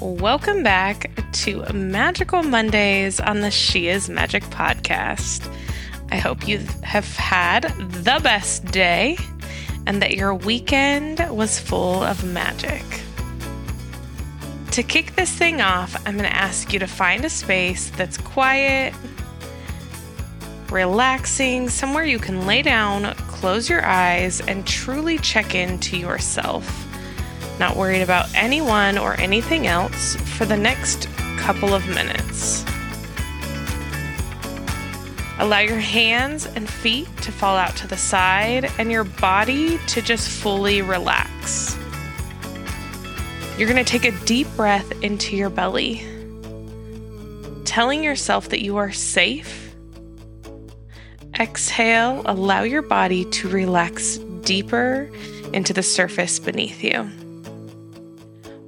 Welcome back to Magical Mondays on the She Is Magic podcast. I hope you have had the best day and that your weekend was full of magic. To kick this thing off, I'm going to ask you to find a space that's quiet, relaxing, somewhere you can lay down, close your eyes, and truly check in to yourself not worried about anyone or anything else for the next couple of minutes. Allow your hands and feet to fall out to the side and your body to just fully relax. You're going to take a deep breath into your belly, telling yourself that you are safe. Exhale, allow your body to relax deeper into the surface beneath you.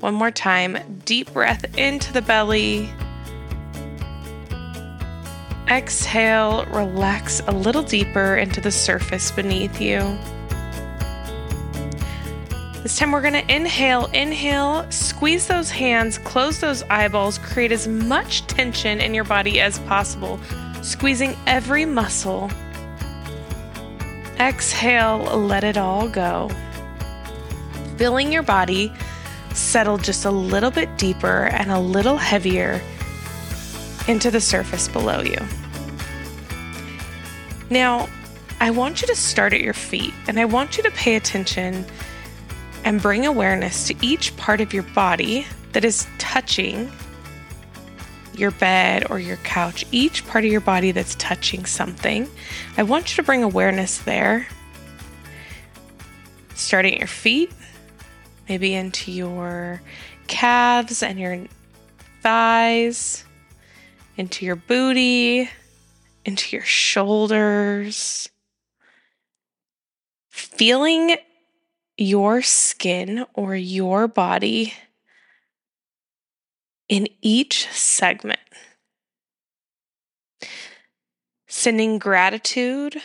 One more time. Deep breath into the belly. Exhale, relax a little deeper into the surface beneath you. This time we're going to inhale, inhale, squeeze those hands, close those eyeballs, create as much tension in your body as possible, squeezing every muscle. Exhale, let it all go. Filling your body settle just a little bit deeper and a little heavier into the surface below you. Now, I want you to start at your feet and I want you to pay attention and bring awareness to each part of your body that is touching your bed or your couch, each part of your body that's touching something. I want you to bring awareness there. Starting at your feet, maybe into your calves and your thighs, into your booty, into your shoulders. Feeling your skin or your body in each segment. Sending gratitude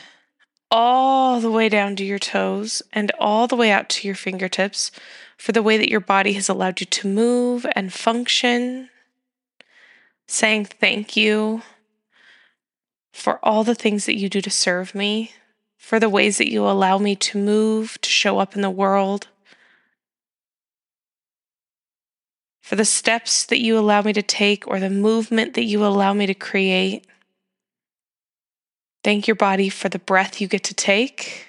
all the way down to your toes and all the way out to your fingertips for the way that your body has allowed you to move and function, saying thank you for all the things that you do to serve me, for the ways that you allow me to move, to show up in the world, for the steps that you allow me to take or the movement that you allow me to create. Thank your body for the breath you get to take.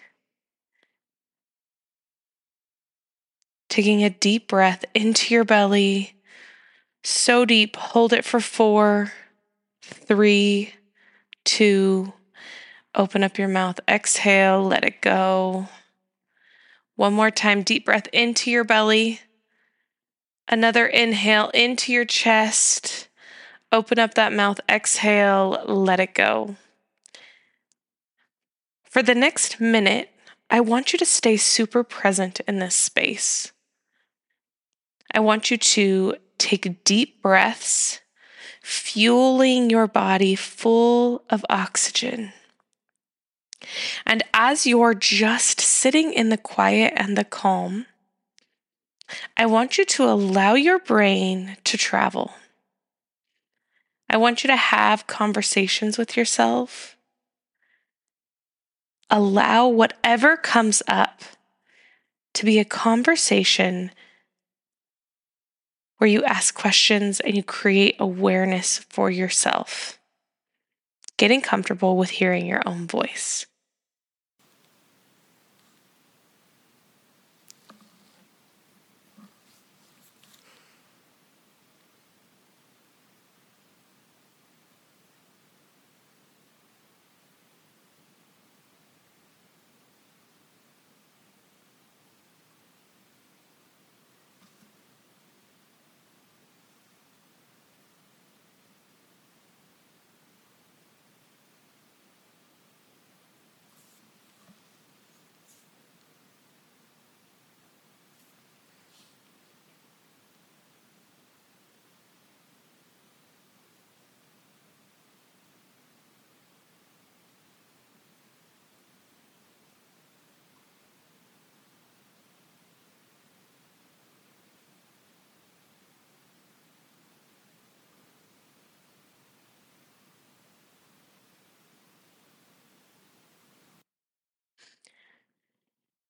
Taking a deep breath into your belly, so deep, hold it for four, three, two, open up your mouth, exhale, let it go. One more time, deep breath into your belly. Another inhale into your chest. Open up that mouth, exhale, let it go. For the next minute, I want you to stay super present in this space. I want you to take deep breaths, fueling your body full of oxygen. And as you're just sitting in the quiet and the calm, I want you to allow your brain to travel. I want you to have conversations with yourself. Allow whatever comes up to be a conversation where you ask questions and you create awareness for yourself, getting comfortable with hearing your own voice.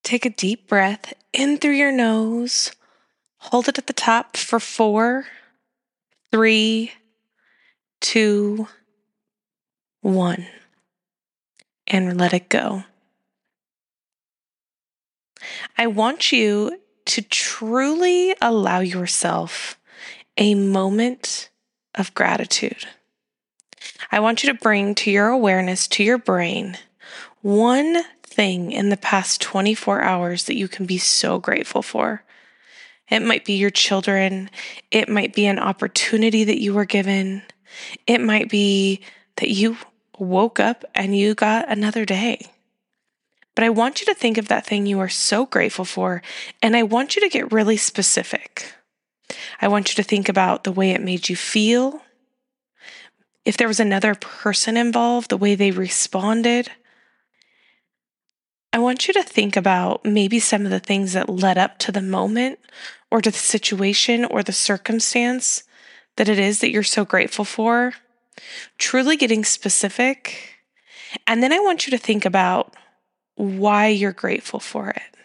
Take a deep breath in through your nose. Hold it at the top for four, three, two, one, and let it go. I want you to truly allow yourself a moment of gratitude. I want you to bring to your awareness, to your brain, one thing in the past 24 hours that you can be so grateful for. It might be your children. It might be an opportunity that you were given. It might be that you woke up and you got another day. But I want you to think of that thing you are so grateful for, and I want you to get really specific. I want you to think about the way it made you feel. If there was another person involved, the way they responded. I want you to think about maybe some of the things that led up to the moment or to the situation or the circumstance that it is that you're so grateful for. Truly getting specific. And then I want you to think about why you're grateful for it.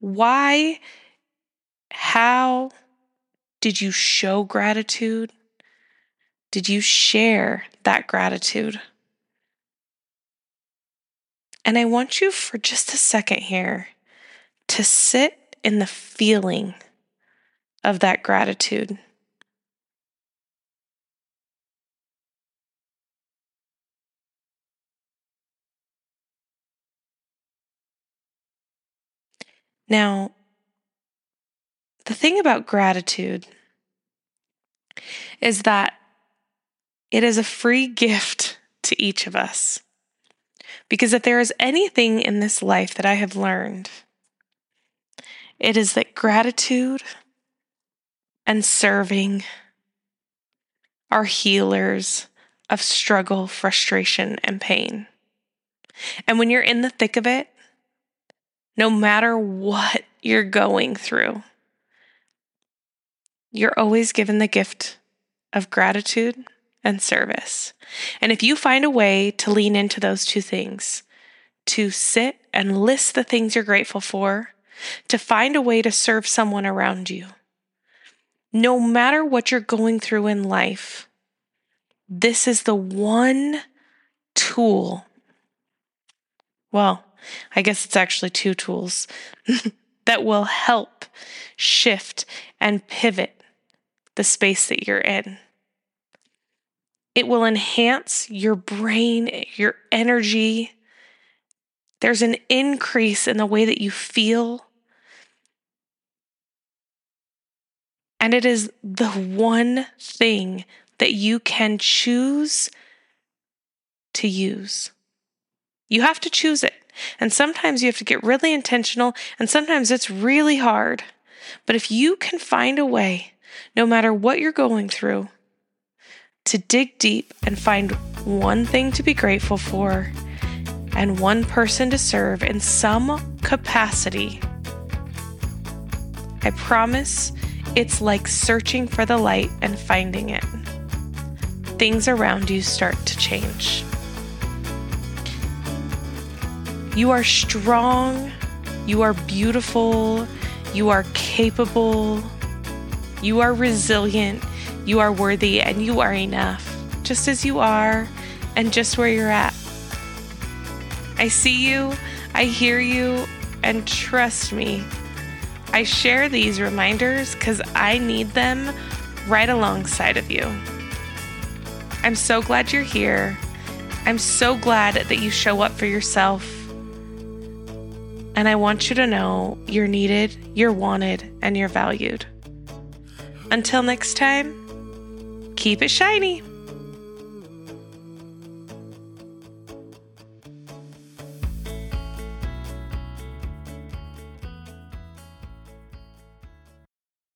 Why, how did you show gratitude? Did you share that gratitude? And I want you for just a second here to sit in the feeling of that gratitude. Now, the thing about gratitude is that it is a free gift to each of us. Because if there is anything in this life that I have learned, it is that gratitude and serving are healers of struggle, frustration, and pain. And when you're in the thick of it, no matter what you're going through, you're always given the gift of gratitude and service. And if you find a way to lean into those two things, to sit and list the things you're grateful for, to find a way to serve someone around you, no matter what you're going through in life, this is the one tool. Well, I guess it's actually two tools that will help shift and pivot the space that you're in. It will enhance your brain, your energy. There's an increase in the way that you feel. And it is the one thing that you can choose to use. You have to choose it. And sometimes you have to get really intentional, and sometimes it's really hard. But if you can find a way, no matter what you're going through, to dig deep and find one thing to be grateful for and one person to serve in some capacity, I promise it's like searching for the light and finding it. Things around you start to change. You are strong, you are beautiful, you are capable, you are resilient, you are worthy, and you are enough, just as you are and just where you're at. I see you, I hear you, and trust me, I share these reminders because I need them right alongside of you. I'm so glad you're here. I'm so glad that you show up for yourself. And I want you to know you're needed, you're wanted, and you're valued. Until next time, keep it shiny.